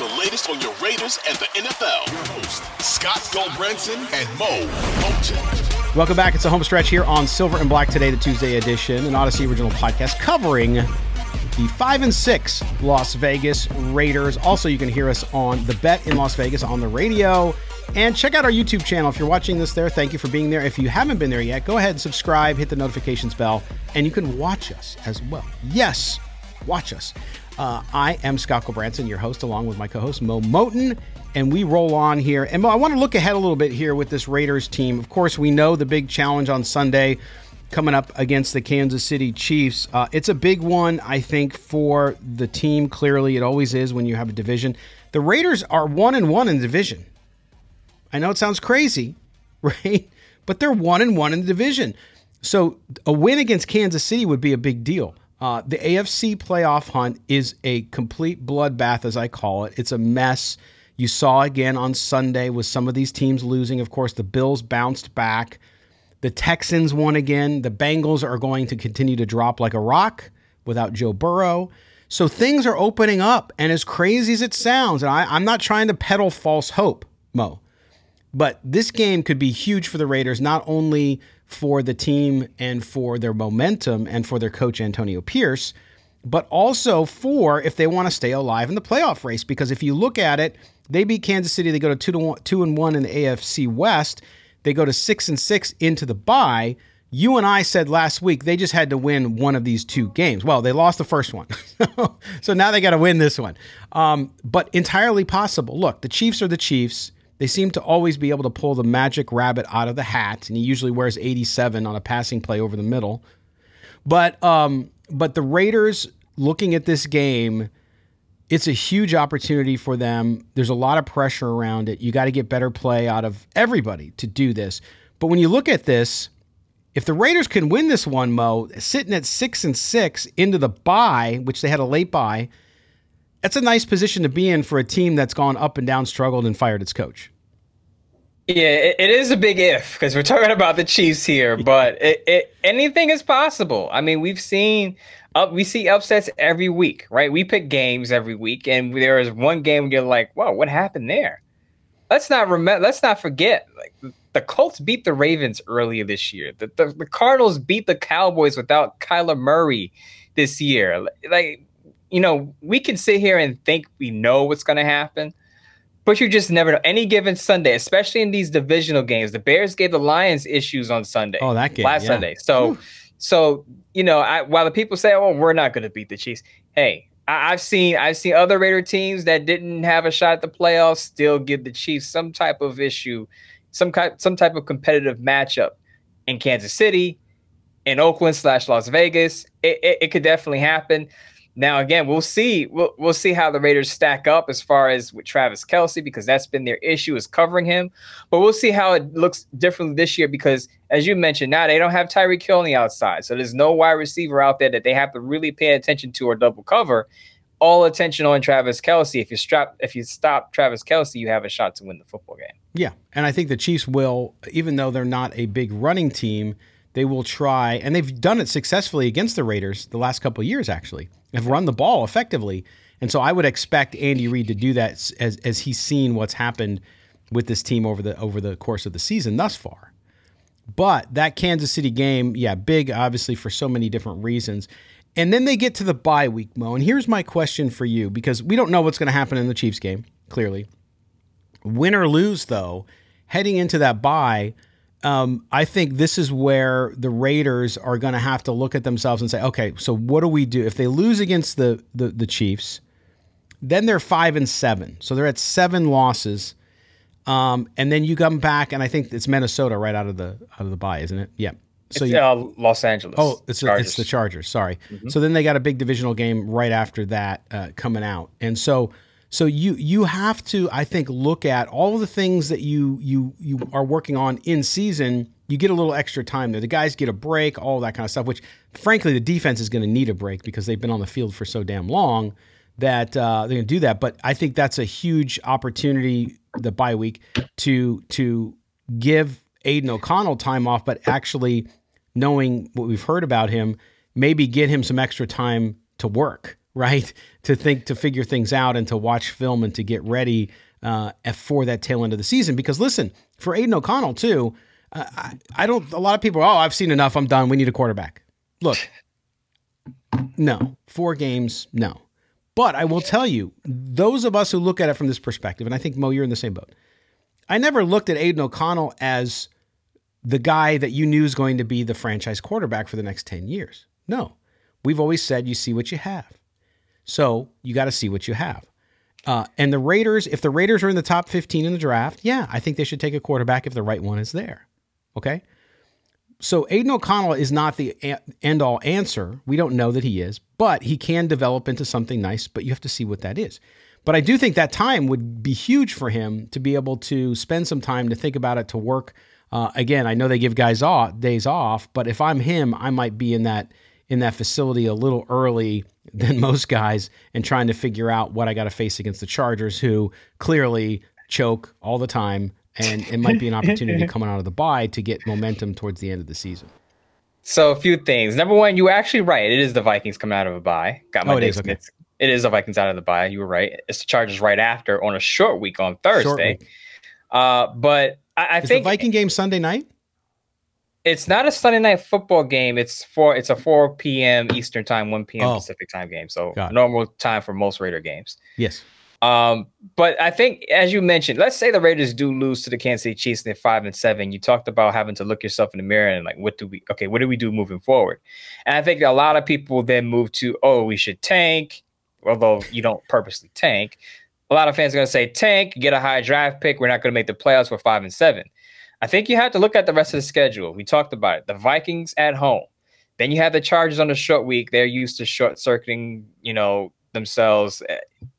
the latest on your Raiders and the NFL. Your host, Scott Gulbransen and Mo Moton. Welcome back. It's a home stretch here on Silver and Black today, the Tuesday edition, an Audacy original podcast covering the five and six Las Vegas Raiders. Also, you can hear us on the Bet in Las Vegas on the radio. And check out our YouTube channel if you're watching this there. Thank you for being there. If you haven't been there yet, go ahead and subscribe, hit the notifications bell, and you can watch us as well. Yes, watch us. Uh, I am Scott Gulbransen, your host, along with my co host Mo Moton, and we roll on here. And I want to look ahead a little bit here with this Raiders team. Of course, we know the big challenge on Sunday coming up against the Kansas City Chiefs. Uh, it's a big one, I think, for the team. Clearly, it always is when you have a division. The Raiders are one and one in the division. I know it sounds crazy, right? But they're one and one in the division. So a win against Kansas City would be a big deal. Uh, the AFC playoff hunt is a complete bloodbath, as I call it. It's a mess. You saw again on Sunday with some of these teams losing. Of course, the Bills bounced back. The Texans won again. The Bengals are going to continue to drop like a rock without Joe Burrow. So things are opening up. And as crazy as it sounds, and I, am not trying to peddle false hope, Mo, but this game could be huge for the Raiders, not only for the team and for their momentum and for their coach, Antonio Pierce, but also for if they want to stay alive in the playoff race. Because if you look at it, they beat Kansas City. They go to two to one, two and one in the AFC West. They go to six and six into the bye. You and I said last week they just had to win one of these two games. Well, they lost the first one, so now they got to win this one. Um, but entirely possible. Look, the Chiefs are the Chiefs. They seem to always be able to pull the magic rabbit out of the hat, and he usually wears 87 on a passing play over the middle. But um, but the Raiders, looking at this game, it's a huge opportunity for them. There's a lot of pressure around it. You got to get better play out of everybody to do this. But when you look at this, if the Raiders can win this one, Mo, sitting at six and six into the bye, which they had a late bye, that's a nice position to be in for a team that's gone up and down, struggled, and fired its coach. Yeah, it, it is a big if because we're talking about the Chiefs here, but it, it, anything is possible. I mean, we've seen up we see upsets every week, right? We pick games every week, and there is one game where you're like, "Whoa, what happened there?" Let's not remember. Let's not forget. Like the Colts beat the Ravens earlier this year. The, the, the Cardinals beat the Cowboys without Kyler Murray this year. Like you know, we can sit here and think we know what's going to happen, but you just never know. Any given Sunday, especially in these divisional games, the Bears gave the Lions issues on Sunday. Oh, that game last yeah. Sunday. So. Whew so you know, I, while the people say, "Oh, we're not going to beat the Chiefs," hey, I, have seen I've seen other Raider teams that didn't have a shot at the playoffs still give the Chiefs some type of issue, some kind, some type of competitive matchup in Kansas City, in Oakland slash Las Vegas. It, it, it could definitely happen. Now, again, we'll see. We'll, we'll see how the Raiders stack up as far as with Travis Kelce because that's been their issue is covering him. But we'll see how it looks differently this year because, as you mentioned, now they don't have Tyreek Hill on the outside, so there's no wide receiver out there that they have to really pay attention to or double cover. All attention on Travis Kelce. If you strap, if you stop Travis Kelce, you have a shot to win the football game. Yeah, and I think the Chiefs will, even though they're not a big running team, they will try, and they've done it successfully against the Raiders the last couple years. Actually, have run the ball effectively, and so I would expect Andy Reid to do that as as he's seen what's happened with this team over the over the course of the season thus far. But that Kansas City game, yeah, big obviously for so many different reasons. And then they get to the bye week, Mo. And here's my question for you because we don't know what's going to happen in the Chiefs game, clearly. Win or lose, though, heading into that bye, um, I think this is where the Raiders are going to have to look at themselves and say, okay, so what do we do if they lose against the the, the Chiefs? Then they're five and seven, so they're at seven losses. Um, and then you come back, and I think it's Minnesota right out of the out of the bye, isn't it? Yeah. So it's, you, uh, Los Angeles. Oh, it's, it's the Chargers. Sorry. Mm-hmm. So then they got a big divisional game right after that uh, coming out, and so so you you have to I think look at all the things that you you you are working on in season. You get a little extra time there. The guys get a break, all that kind of stuff. Which frankly, the defense is going to need a break because they've been on the field for so damn long that uh, they're going to do that. But I think that's a huge opportunity the bye week to to give Aidan O'Connell time off, but actually knowing what we've heard about him, maybe get him some extra time to work, right? To think, to figure things out, and to watch film and to get ready uh, for that tail end of the season. Because listen, for Aidan O'Connell too, uh, I, I don't. A lot of people, oh, I've seen enough. I'm done. We need a quarterback. Look, no, four games, no. But I will tell you, those of us who look at it from this perspective, and I think Mo, you're in the same boat. I never looked at Aidan O'Connell as the guy that you knew is going to be the franchise quarterback for the next 10 years. No, we've always said you see what you have. So you got to see what you have. Uh, and the Raiders, if the Raiders are in the top 15 in the draft, yeah, I think they should take a quarterback if the right one is there. Okay so Aidan O'Connell is not the end all answer. We don't know that he is, but he can develop into something nice, but you have to see what that is. But I do think that time would be huge for him to be able to spend some time to think about it, to work. Uh, again, I know they give guys off days off, but if I'm him, I might be in that in that facility a little early than most guys and trying to figure out what I got to face against the Chargers, who clearly choke all the time and it might be an opportunity coming out of the bye to get momentum towards the end of the season. So a few things. Number one, you were actually right. It is the Vikings coming out of a bye. Got my oh, it is, okay. It is the Vikings out of the bye. You were right. It's the Chargers right after on a short week on Thursday. Week. Uh, but I, I is think the Viking game Sunday night. It's not a Sunday night football game. It's for it's a 4 p.m. Eastern time, 1 p.m. Oh. Pacific time game. So normal time for most Raider games. Yes. Um, but I think, as you mentioned, let's say the Raiders do lose to the Kansas City Chiefs and they're five and seven. You talked about having to look yourself in the mirror and like, what do we? Okay, what do we do moving forward? And I think a lot of people then move to, oh, we should tank. Although you don't purposely tank, a lot of fans are going to say tank, get a high draft pick. We're not going to make the playoffs. for five and seven. I think you have to look at the rest of the schedule. We talked about it. The Vikings at home. Then you have the Chargers on the short week. They're used to short circuiting, you know, themselves.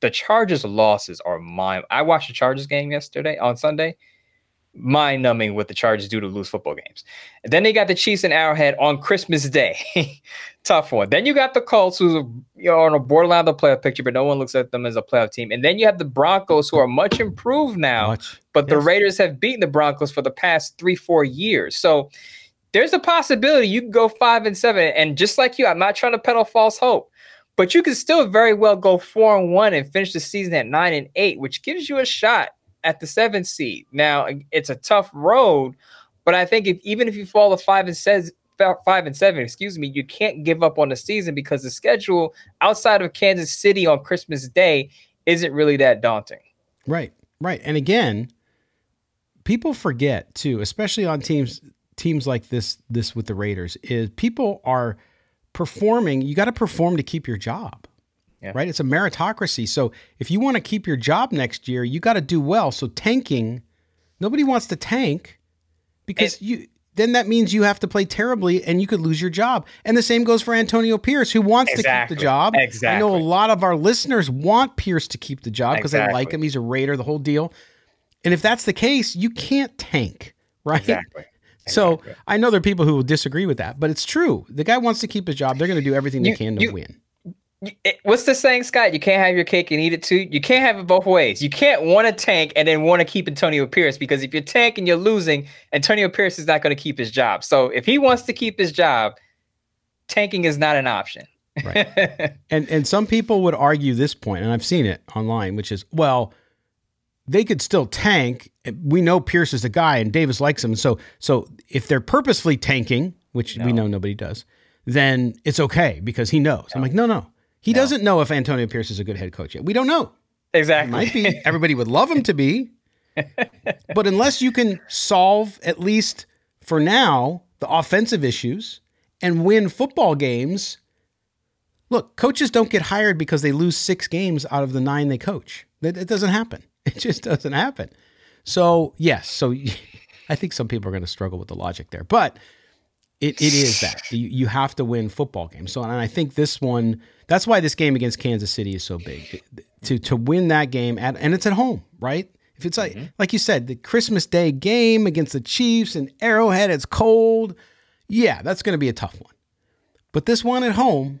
The Chargers' losses are mind. I watched the Chargers game yesterday on Sunday. Mind numbing what the Chargers do to lose football games. And then they got the Chiefs and Arrowhead on Christmas Day. Tough one. Then you got the Colts, who's you know, on a borderline of the playoff picture, but no one looks at them as a playoff team. And then you have the Broncos, who are much improved now, much. but yes. the Raiders have beaten the Broncos for the past three, four years. So there's a possibility you can go five and seven. And just like you, I'm not trying to peddle false hope but you can still very well go four and one and finish the season at nine and eight, which gives you a shot at the seventh seed. Now it's a tough road, but I think if even if you fall to five and says five and seven, excuse me, you can't give up on the season because the schedule outside of Kansas City on Christmas Day isn't really that daunting. Right, right, and again, people forget too, especially on teams teams like this this with the Raiders, is people are performing, you got to perform to keep your job. Yeah. Right? It's a meritocracy. So if you want to keep your job next year, you got to do well. So tanking, nobody wants to tank because it, you then that means you have to play terribly and you could lose your job. And the same goes for Antonio Pierce, who wants exactly, to keep the job. Exactly. I know a lot of our listeners want Pierce to keep the job because exactly. they like him. He's a Raider, the whole deal. And if that's the case, you can't tank, right? Exactly. So I know there are people who will disagree with that, but it's true. The guy wants to keep his job. They're going to do everything they can to you, win. What's the saying, Scott? You can't have your cake and eat it too. You can't have it both ways. You can't want to tank and then want to keep Antonio Pierce because if you're tanking, you're losing. Antonio Pierce is not going to keep his job. So if he wants to keep his job, tanking is not an option. right. And and some people would argue this point, and I've seen it online, which is well they could still tank. We know Pierce is the guy, and Davis likes him. So, so if they're purposefully tanking, which no. we know nobody does, then it's okay because he knows. No. I'm like, no, no, he no. doesn't know if Antonio Pierce is a good head coach yet. We don't know. Exactly, might be. Everybody would love him to be, but unless you can solve at least for now the offensive issues and win football games. Look, coaches don't get hired because they lose six games out of the nine they coach. That it doesn't happen. It just doesn't happen. So yes, so I think some people are going to struggle with the logic there, but it, it is that you, you have to win football games. So and I think this one that's why this game against Kansas City is so big to to win that game at and it's at home, right? If it's like mm-hmm. like you said, the Christmas Day game against the Chiefs and Arrowhead, it's cold. Yeah, that's going to be a tough one. But this one at home,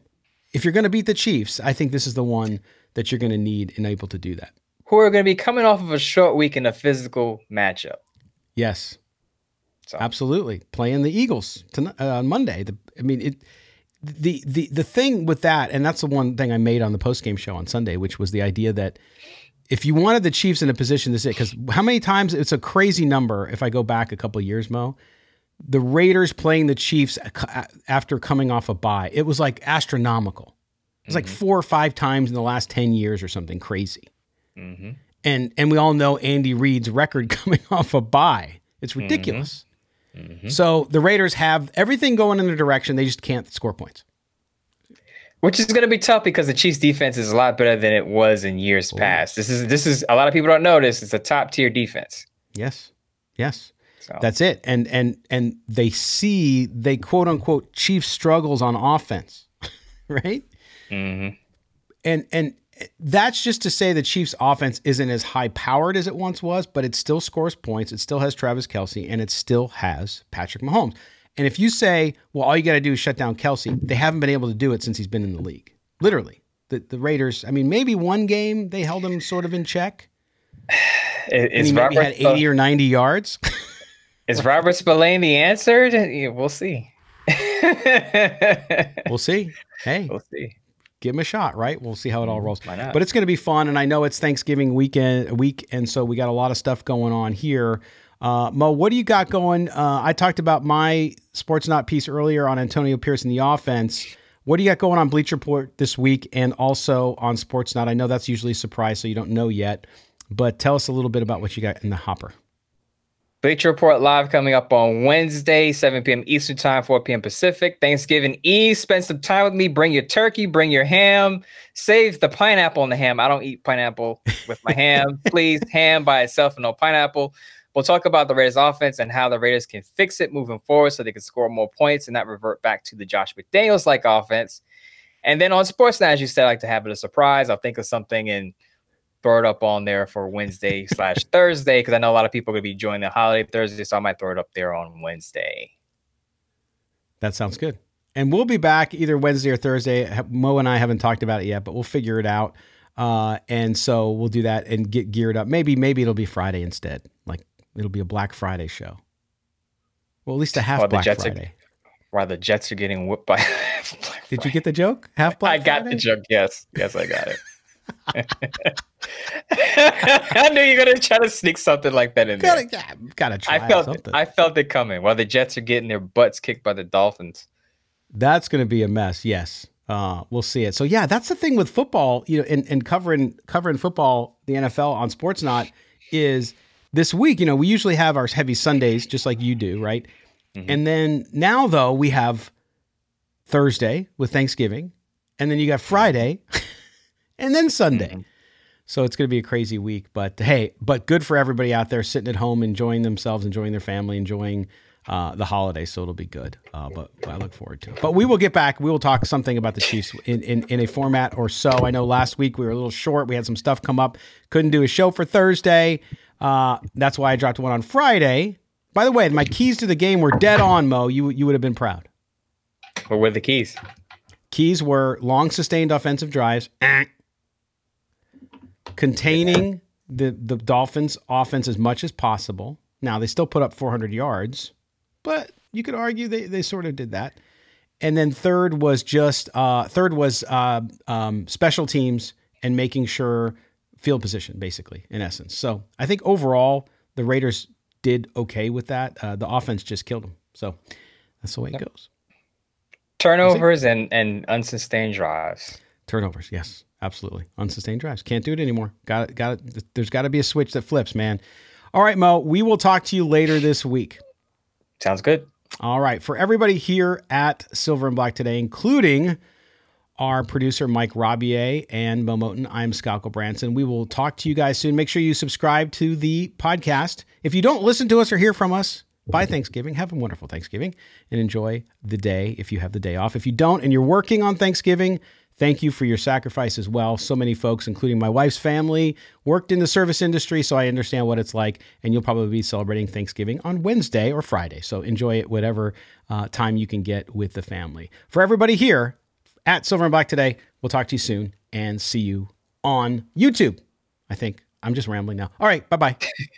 if you're going to beat the Chiefs, I think this is the one that you're going to need and able to do that. Who are going to be coming off of a short week in a physical matchup? Yes, so. absolutely. Playing the Eagles tonight, uh, on Monday. The, I mean, it. The the the thing with that, and that's the one thing I made on the post game show on Sunday, which was the idea that if you wanted the Chiefs in a position to sit, because how many times it's a crazy number. If I go back a couple years, Mo, the Raiders playing the Chiefs after coming off a bye, it was like astronomical. It was mm-hmm. like four or five times in the last 10 years or something crazy. Mm-hmm. And and we all know Andy Reid's record coming off a bye. It's mm-hmm. ridiculous. Mm-hmm. So the Raiders have everything going in their direction. They just can't score points. Which is going to be tough because the Chiefs defense is a lot better than it was in years oh. past. This is this is a lot of people don't notice. It's a top tier defense. Yes. Yes. So. That's it. And and and they see they quote unquote Chiefs struggles on offense, right? Mm-hmm. And and that's just to say the Chiefs' offense isn't as high powered as it once was, but it still scores points. It still has Travis Kelce and it still has Patrick Mahomes. And if you say, well, all you got to do is shut down Kelce, they haven't been able to do it since he's been in the league. Literally, the the Raiders. I mean, maybe one game they held him sort of in check. Is and he maybe Robert had eighty or ninety yards. Is Robert Spillane the answer? We'll see. we'll see. Hey, we'll see. Give him a shot, right? We'll see how it all rolls. But it's going to be fun, and I know it's Thanksgiving weekend week, and so we got a lot of stuff going on here. Uh, Mo, what do you got going? Uh, I talked about my Sportsnaut piece earlier on Antonio Pierce and the offense. What do you got going on Bleacher Report this week, and also on Sportsnaut? I know that's usually a surprise, so you don't know yet. But tell us a little bit about what you got in the hopper. Bleacher Report live coming up on Wednesday, 7 p.m. Eastern Time, 4 p.m. Pacific. Thanksgiving Eve. Spend some time with me. Bring your turkey, bring your ham. Save the pineapple on the ham. I don't eat pineapple with my ham. Please, ham by itself and no pineapple. We'll talk about the Raiders offense and how the Raiders can fix it moving forward so they can score more points and not revert back to the Josh McDaniels like offense. And then on Sports as you said, I like to have it a surprise. I'll think of something and – throw it up on there for Wednesday slash Thursday because I know a lot of people are going to be joining the holiday Thursday, so I might throw it up there on Wednesday. That sounds good. And we'll be back either Wednesday or Thursday. Mo and I haven't talked about it yet, but we'll figure it out. Uh, and so we'll do that and get geared up. Maybe maybe it'll be Friday instead. Like it'll be a Black Friday show. Well, at least a half Black Friday. Are, while the Jets are getting whipped by. Did you get the joke? Half Black. I got Friday? the joke. Yes, yes, I got it. I knew you were gonna try to sneak something like that in gotta, there. Gotta try. I felt something. It, I felt it coming. While the Jets are getting their butts kicked by the Dolphins. That's gonna be a mess. Yes, uh, we'll see it. So yeah, that's the thing with football. You know, and, and covering covering football, the NFL on Sportsnaut is this week. You know, we usually have our heavy Sundays, just like you do, right? Mm-hmm. And then now though we have Thursday with Thanksgiving, and then you got Friday. And then Sunday. Mm-hmm. So it's going to be a crazy week, but hey, but good for everybody out there sitting at home, enjoying themselves, enjoying their family, enjoying uh, the holiday. So it'll be good. Uh, but, but, I look forward to it. But we will get back. We will talk something about the Chiefs in, in, in a format or so. I know last week we were a little short. We had some stuff come up. Couldn't do a show for Thursday. Uh, that's why I dropped one on Friday. By the way, my keys to the game were dead on, Mo. You you would have been proud. What were the keys? Keys were long sustained offensive drives. Eh containing the the Dolphins offense as much as possible. Now they still put up 400 yards, but you could argue they they sort of did that. And then third was just uh, third was uh, um, special teams and making sure field position, basically in essence. So I think overall the Raiders did okay with that. Uh, the offense just killed them. So that's the way it goes. Turnovers and and unsustained drives. Turnovers, yes. Absolutely. Unsustained drives. Can't do it anymore. Got it. Got it. There's got to be a switch that flips, man. All right, Mo, we will talk to you later this week. Sounds good. All right. For everybody here at Silver and Black today, including our producer, Mike Robier and Mo Moton, I'm Scott Branson. We will talk to you guys soon. Make sure you subscribe to the podcast. If you don't listen to us or hear from us by Thanksgiving, have a wonderful Thanksgiving and enjoy the day if you have the day off. If you don't and you're working on Thanksgiving, Thank you for your sacrifice as well. So many folks, including my wife's family, worked in the service industry, so I understand what it's like. And you'll probably be celebrating Thanksgiving on Wednesday or Friday. So enjoy it whatever uh, time you can get with the family. For everybody here at Silver and Black today, we'll talk to you soon and see you on YouTube. I think I'm just rambling now. All right, bye bye.